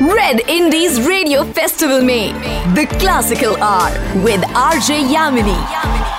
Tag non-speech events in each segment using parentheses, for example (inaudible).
Red Indies Radio Festival में The Classical R with RJ Yamini.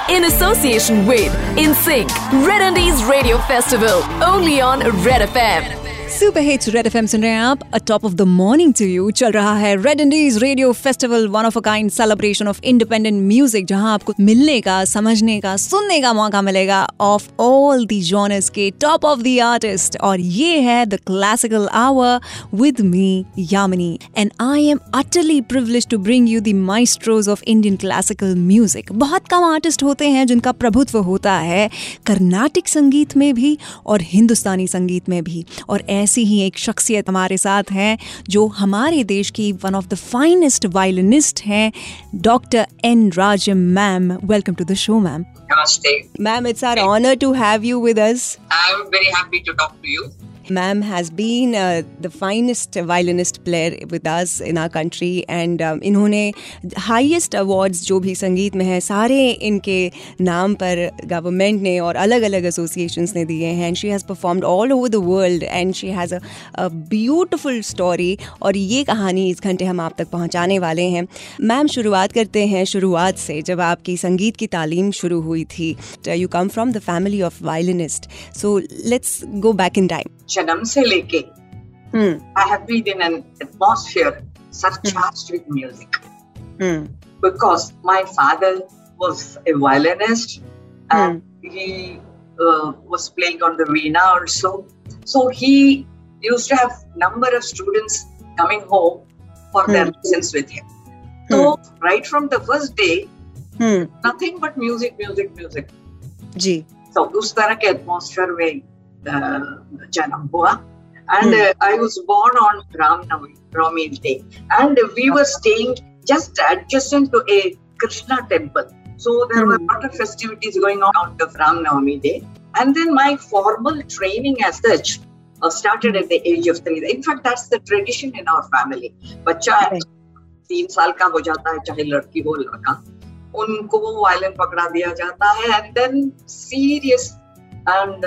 In association with InSync Red Indies Radio Festival. Only on Red FM. Super hits Red FM सुन रहे हैं आप। A top of the morning to you चल रहा है। Red Indies radio festival one of a kind celebration of independent music जहाँ आपको मिलने का, समझने का, सुनने का मौका मिलेगा ऑफ़ ऑल दी जॉनर्स के टॉप ऑफ़ द आर्टिस्ट और ये है the classical hour with me Yamini and I am utterly privilege to bring you the maestros of Indian classical music बहुत कम आर्टिस्ट होते हैं जिनका प्रभुत्व होता है कर्नाटिक संगीत में भी और हिंदुस्तानी संगीत में भी। और ऐसी ही एक शख्सियत हमारे साथ हैं जो हमारे देश की one of the finest violinist हैं doctor N Raj ma'am welcome to the show ma'am Namaste. Ma'am it's our honour to have you with us I'm very happy to talk to you. Ma'am has been uh, the finest violinist player with us in our country and um, इन्होंने highest awards जो भी संगीत में है सारे इनके नाम पर गवर्नमेंट ने और अलग अलग एसोसिएशंस ने दिए हैं and she has performed all over the world and she has a beautiful story और ये कहानी इस घंटे हम आप तक पहुँचाने वाले हैं। मैम शुरुआत करते हैं शुरुआत से जब आपकी संगीत की तालीम शुरू हुई थी। You come from the family of violinist so let's go back in time जन्म से लेके have been in an atmosphere surcharged with music because my father was a violinist and he uh, was playing on the veena also. So he used to have number of students coming home for their lessons with him. So right from the first day, nothing but music, music, music. Ji So उस तरह के atmosphere में uh, जन्म हुआ and uh, I was born on Ram Navami day and we were staying just adjacent to a Krishna temple. So there were a lot of festivities going on on the Ram Navami day and then my formal training as such uh, started at the age of three. In fact, that's the tradition in our family. बच्चा Right. तीन साल का हो जाता है चाहे लड़की हो लड़का उनको वायलिन पकड़ा दिया जाता है and then serious and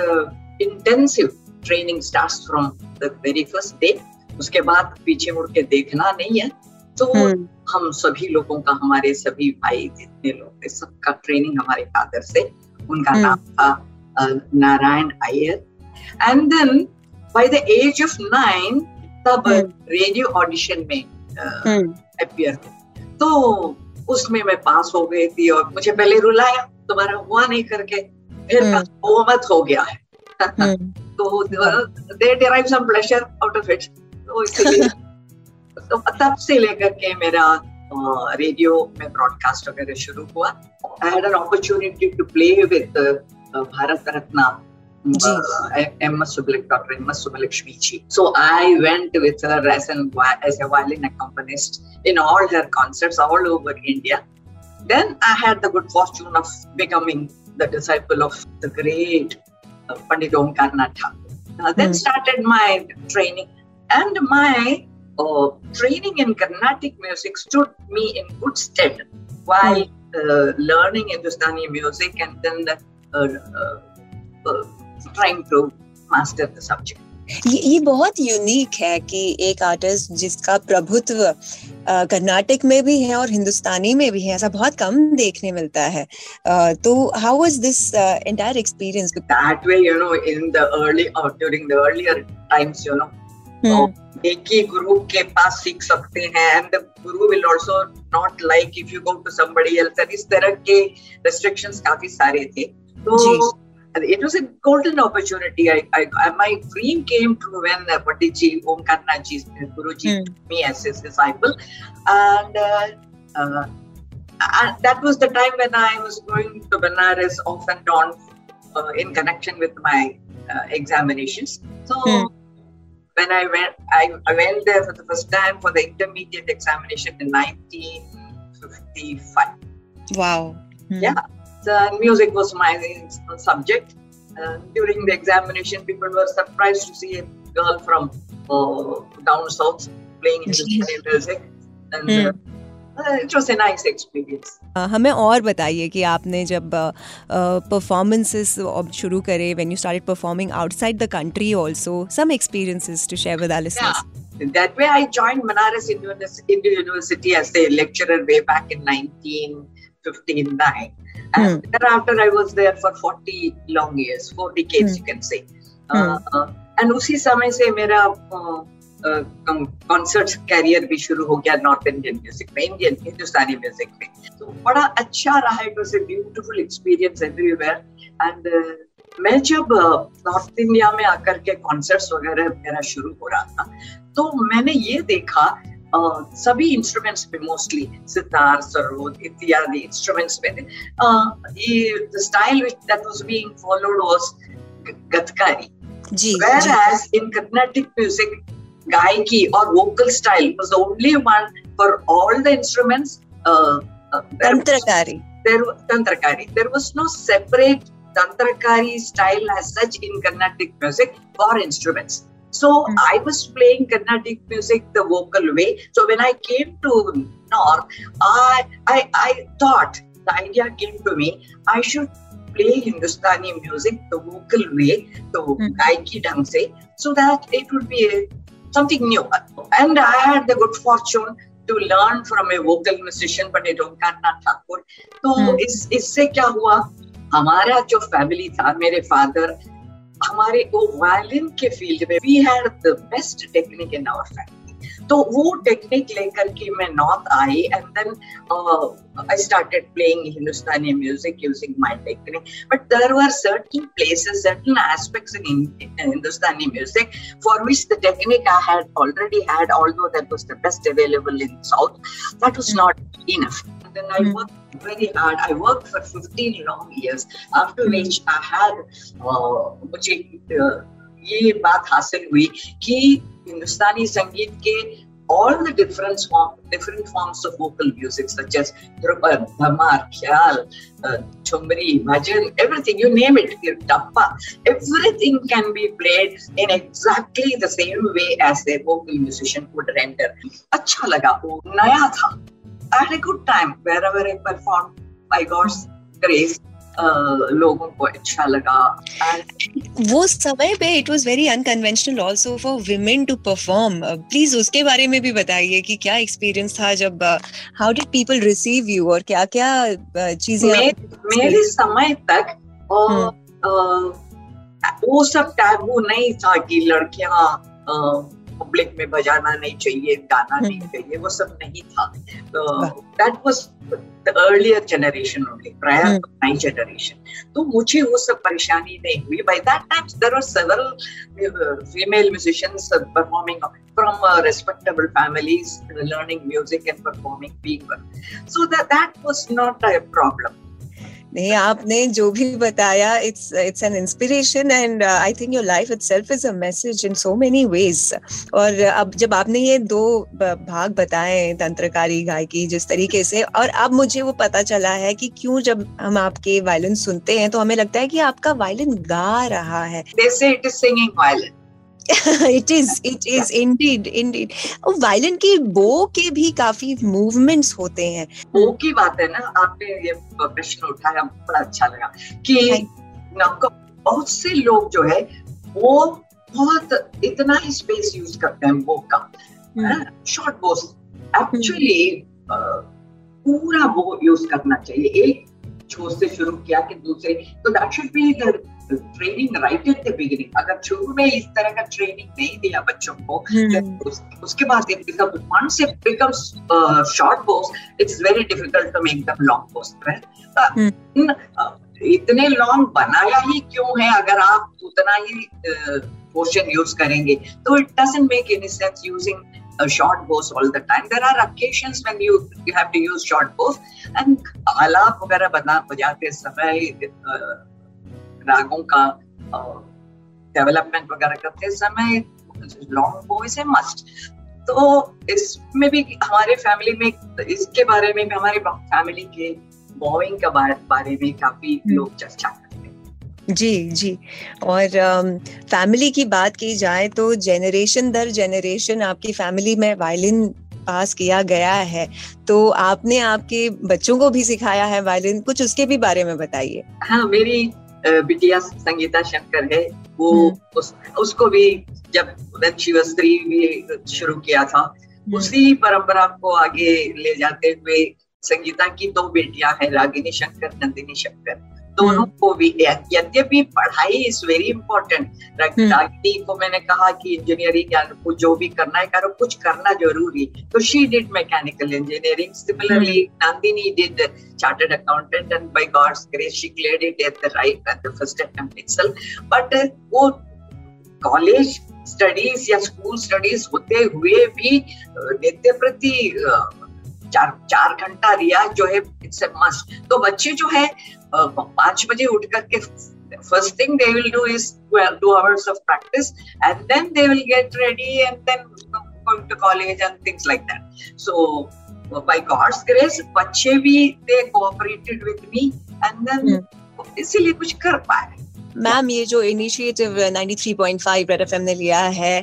intensive training start from the very first day उसके बाद पीछे मुड़ के देखना नहीं है। तो हम सभी लोगों का हमारे सभी भाई जितने लोग थे सबका ट्रेनिंग हमारे फादर से। उनका हम्म। नाम था Narayan Iyer and then by the age of nine तब हम्म। रेडियो ऑडिशन में अपियर तो उसमें मैं पास हो गई थी और मुझे पहले रुलाया तुम्हारा हुआ नहीं करके। फिर हम्म। वो मत हो गया है। तो they derive some pleasure out of it तो इसलिए तो तब से लेकर के मेरा रेडियो में ब्रॉडकास्ट वगैरह शुरू हुआ I had an opportunity to play with Bharat Ratna M S सुबलिक doctor M S Subbulakshmi ji so I went with her as an as a violin accompanist in all her concerts all over India. Then I had the good fortune of becoming the disciple of the great uh, Pandit Omkar Nath Thakur. Uh, then Hmm. started my training, and my uh, training in Carnatic music stood me in good stead while uh, learning Hindustani music and then uh, uh, uh, trying to master the subject. ये ये बहुत unique है कि एक artist जिसका प्रभुत्व कर्नाटक में भी है और हिंदुस्तानी में भी है ऐसा बहुत कम देखने मिलता है। तो how was this entire experience That way, you know, in the early or during the earlier times, you know, hmm, एक ही गुरु के पास सीख सकते हैं and the guru will also not like if you go to somebody else and इस तरह के रेस्ट्रिक्शंस काफ़ी सारे थे। तो it was a golden opportunity I, I, my dream came true when uh, Pandit ji Omkar Nath ji Guru ji Hmm. took me as his disciple and uh, uh, and that was the time when I was going to Benares off and on uh, in connection with my uh, examinations so Hmm. when I went, I, I went there for the first time for the intermediate examination in 1955. Wow Yeah, so music was my uh, subject. Uh, during the examination, people were surprised to see a girl from uh, down south playing Hindustani music, and uh, it was a nice experience हमें और बताइए कि आपने जब performances uh, शुरू करे when you started performing outside the country also some experiences to share with our listeners That way, I joined Banaras Indian University as a lecturer way back in 1959. And hmm. thereafter, I was there for 40 long years, four decades, hmm. you can say. Hmm. Uh, and उसी समय से मेरा uh, concert career भी शुरू हो गया north Indian music में Indian Hindustani music में तो बड़ा अच्छा रहा it was a beautiful experience everywhere and मैं जब नॉर्थ इंडिया में आकर के कॉन्सर्ट्स वगैरह मेरा शुरू हो रहा था तो मैंने ये देखा Uh, सभी इंस्ट्रूमेंट्स पे मोस्टली सितार सरोद इत्यादि इंस्ट्रूमेंट्स पे थे ये the style which that was being followed was gatkari ji in carnatic music gaiki or vocal style was the only one for all the instruments. Uh, uh, Tantrakari. There, Tantrakari. There was no separate Tantrakari style as such in Carnatic music for instruments. So mm. I was playing Carnatic music the vocal way. So when I came to North, I, I, I thought the idea came to me. I should play Hindustani music the vocal way, the mm. gaiki dang se, so that it would be a something new. And I had the good fortune to learn from a vocal musician पंडित ओंकारनाथ ठाकुर तो hmm. इस इससे क्या हुआ हमारा जो family था मेरे father हमारे वो वायलिन के फ़ील्ड में we had the best technique in our family तो वो टेक्निक लेकर के मैं north I and then I started playing Hindustani music using my technique but there were certain places certain aspects in Hindustani music for which the technique I had already had although that was the best available in south that was not enough then I worked very hard. I worked for 15 long years. After which I had uh, मुझे uh, ये बात हासिल हुई कि हिंदुस्तानी संगीत के all the different form, different forms of vocal music, such as Drupad, Dhamar, Khyal, uh, Chumri, Bhajan, everything, you name it, Tappa, everything can be played in exactly the same way as a vocal musician would render. अच्छा लगा वो नया था. I had a good time wherever I performed by God's grace. लोगों को अच्छा लगा वो समय पे it was very unconventional also for women to perform please उसके बारे में भी बताइए कि क्या एक्सपीरियंस था जब how did people receive you और क्या क्या चीज़ें मेरे समय तक हम्म। वो सब टैबू नहीं था कि लड़कियाँ पब्लिक में बजाना नहीं चाहिए गाना नहीं हम्म। चाहिए वो सब नहीं था। तो that was the earlier generation only prior to my generation तो मुझे वो सब परेशानी नहीं हुई। By that times there were several female musicians performing from uh, respectable families learning music and performing being so that that was not a problem. नहीं, आपने जो भी बताया it's it's an inspiration and I think your life itself is a message in so many ways और अब जब आपने ये दो भाग बताए, तंत्रकारी, गायकी, जिस तरीके से, और अब मुझे वो पता चला है कि क्यों जब हम आपके वायलिन सुनते हैं तो हमें लगता है कि आपका वायलिन गा रहा है। It is it is indeed indeed और वायलिन की बो के भी काफ़ी मूवमेंट्स होते हैं। बो की बात है ना आपने ये प्रश्न उठाया बड़ा अच्छा लगा कि बहुत से लोग जो है वो बहुत इतना ही स्पेस यूज़ करते हैं बो का शॉर्ट बोस एक्चुअली पूरा बो यूज़ करना चाहिए। एक छोर से शुरू किया कि दूसरे तो that should be training right at the beginning अगर शुरू में इस तरह का ट्रेनिंग नहीं दिया बच्चों को हम्म। उसके बाद इट बिकम वन से become short bows it's very difficult to make them long bows इतने लॉन्ग बनाया ही क्यों है? अगर आप उतना ही पोर्शन यूज़ करेंगे तो it doesn't make any sense using short bows all the time there are occasion when you you have to use short bows and alap वगैरह बजाते समय रागों का डेवलपमेंट वगैरह करते समय लॉन्ग वॉइस है मस्ट तो इसमें भी हमारे फैमिली में इसके बारे में भी हमारे फैमिली के बॉइंग के बारे में काफ़ी हम्म। लोग चर्चा करते जी जी। और फैमिली की बात की जाए तो जेनरेशन दर जेनरेशन आपकी फैमिली में वायलिन पास किया गया है। तो आपने आपके बच्चों को भी सिखाया है वायलिन कुछ उसके भी बारे में बताइए। हाँ मेरी बिटिया संगीता शंकर है वो हम्म। उस, उसको भी जब शिवस्त्री भी शुरू किया था हम्म। उसी परंपरा को आगे ले जाते हुए संगीता की दो बेटियाँ हैं रागिनी शंकर नंदिनी शंकर दोनों हम्म। को भी यद्यपि पढ़ाई इज़ वेरी इंपॉर्टेंट रागिनी को मैंने कहा कि इंजीनियरिंग या जो भी करना है करो कुछ करना ज़रूरी तो she did mechanical engineering similarly Nandini did chartered accountant and by God's grace she cleared it at the right at the first attempt itself but वो कॉलेज स्टडीज़ या स्कूल स्टडीज़ होते हुए भी नित्य प्रति चार चार घंटा रियाज जो है इट्स मस्ट तो बच्चे जो है पाँच बजे उठ करके first thing they will do is well, two hours of practice and then they will get ready and then going to college and things like that so by god's grace बच्चे भी they cooperated with me and then hmm. इसीलिए कुछ कर पाए ma'am ये जो initiative 93.5 red FM ने लिया है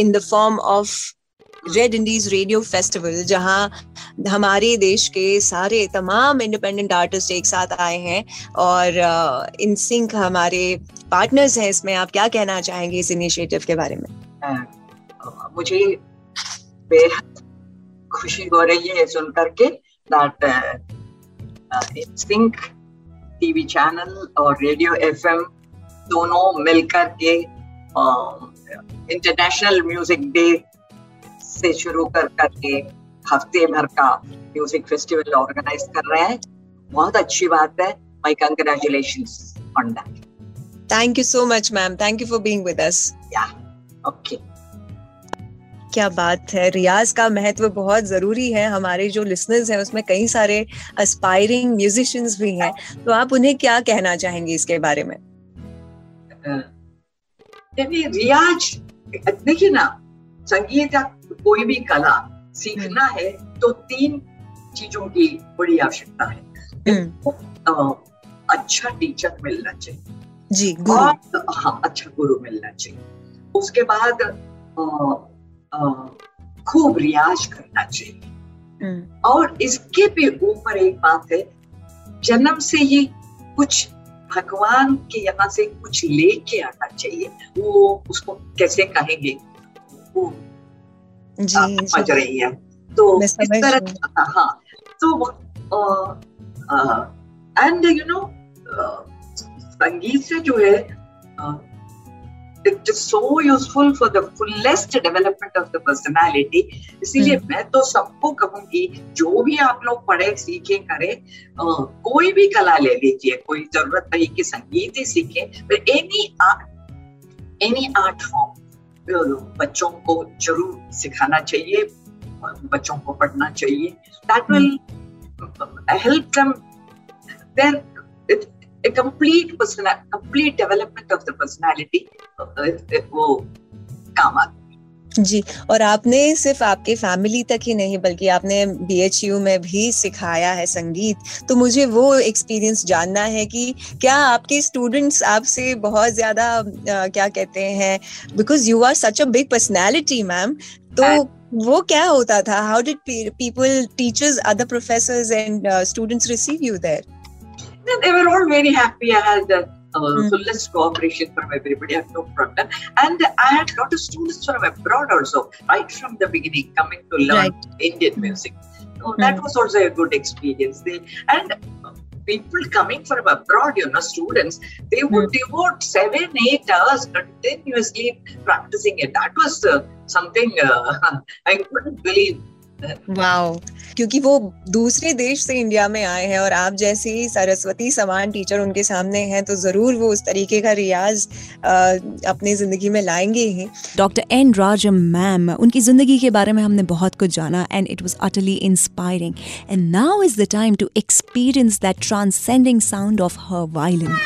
in the form of Red Indies radio festival जहाँ हमारे देश के सारे तमाम इंडिपेंडेंट आर्टिस्ट एक साथ आए हैं और इन सिंक हमारे पार्टनर्स हैं इसमें। आप क्या कहना चाहेंगे इस इनिशिएटिव के बारे में? मुझे बेहद खुशी हो रही है सुन करके दैट सिंक टीवी चैनल और रेडियो एफएम दोनों मिलकर के इंटरनेशनल म्यूज़िक डे से शुरू कर करके हफ़्ते भर का म्यूज़िक फेस्टिवल ऑर्गेनाइज कर रहे हैं। बहुत अच्छी बात है। My congratulations on that thank you so much ma'am thank you for being with us या ओके क्या बात है। रियाज का महत्व बहुत ज़रूरी है। हमारे जो लिसनर्स हैं उसमें कई सारे अस्पायरिंग म्यूजिशियंस भी हैं। तो आप उन्हें क्या कहना चाहेंगे इसके बारे में? रियाज देखिए ना संगीत या कोई भी कला सीखना हम्म। है तो तीन चीज़ों की बड़ी आवश्यकता है। हम्म। अच्छा टीचर मिलना चाहिए। जी गुरु। और हाँ अच्छा गुरु मिलना चाहिए। उसके बाद खूब रियाज करना चाहिए। हम्म। और इसके भी ऊपर एक बात है जन्म से ही कुछ भगवान के यहाँ से कुछ लेके आना चाहिए। वो उसको कैसे कहेंगे? वो समझ रही है। तो इस तरह हाँ। तो एंड यू नो संगीत से जो है it is so useful for the fullest development of the personality इसीलिए मैं तो सबको कहूँगी जो भी आप लोग पढ़े सीखे करें कोई भी कला ले लीजिए कोई ज़रूरत नहीं कि संगीत ही सीखे any art any art form बच्चों को ज़रूर सिखाना चाहिए बच्चों को पढ़ना चाहिए। That will help them there a complete complete development of the personality वो काम आता जी और आपने सिर्फ़ आपके फैमिली तक ही नहीं बल्कि आपने बीएचयू में भी सिखाया है संगीत। तो मुझे वो एक्सपीरियंस जानना है कि क्या आपके स्टूडेंट्स आपसे बहुत ज़्यादा क्या कहते हैं because you are such a big personality ma'am तो वो क्या होता था? How did people teachers other professors and students receive you there they were all very happy. I had uh, mm. fullest cooperation from everybody. I have no problem. And I had a lot of students from abroad also, right from the beginning, coming to learn right. Indian hmm. music. So mm. that was also a good experience. They, and people coming from abroad, you know, students, they would mm. devote seven, eight hours continuously practicing it. That was uh, something uh, (laughs) I couldn't believe wow क्योंकि वो दूसरे देश से India में आए हैं और आप जैसे ही सरस्वती समान टीचर उनके सामने हैं तो ज़रूर वो उस तरीके का रियाज अपनी ज़िंदगी में लाएँगे ही। डॉक्टर एन राजम मैम उनकी ज़िंदगी के बारे में हमने बहुत कुछ जाना and it was utterly inspiring and now is the time to experience that transcending sound of her violin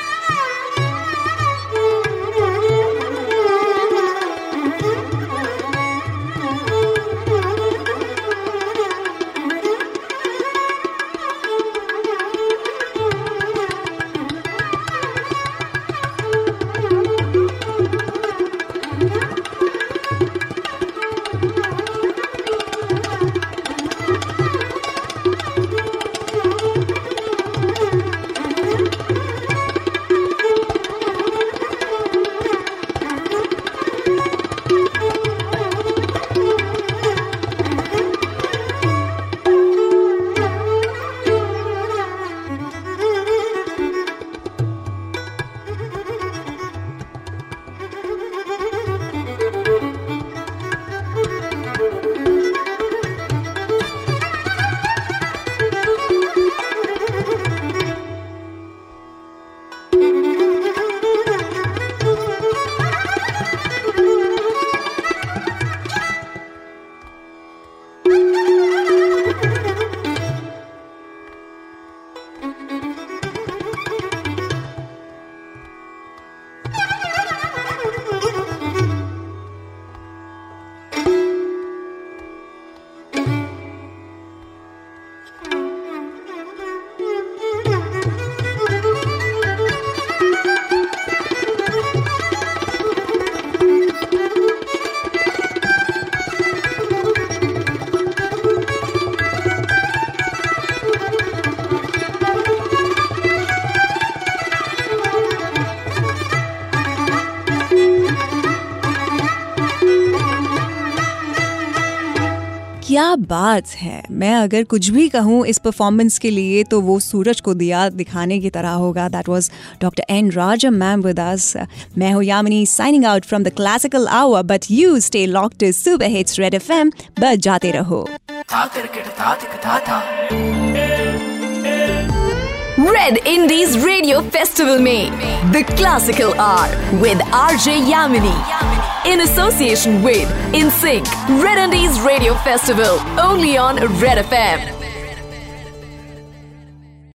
बात है। मैं अगर कुछ भी कहूँ इस परफॉर्मेंस के लिए तो वो सूरज को दिया दिखाने की तरह होगा। That was doctor N Raja ma'am with us मैं हूँ Yamini signing out from the classical hour but you stay locked super hits Red FM बस जाते रहो। Red Indies Radio Festival में The Classical Hour with RJ Yamini in association with InSync Red Indies Radio Festival only on Red FM.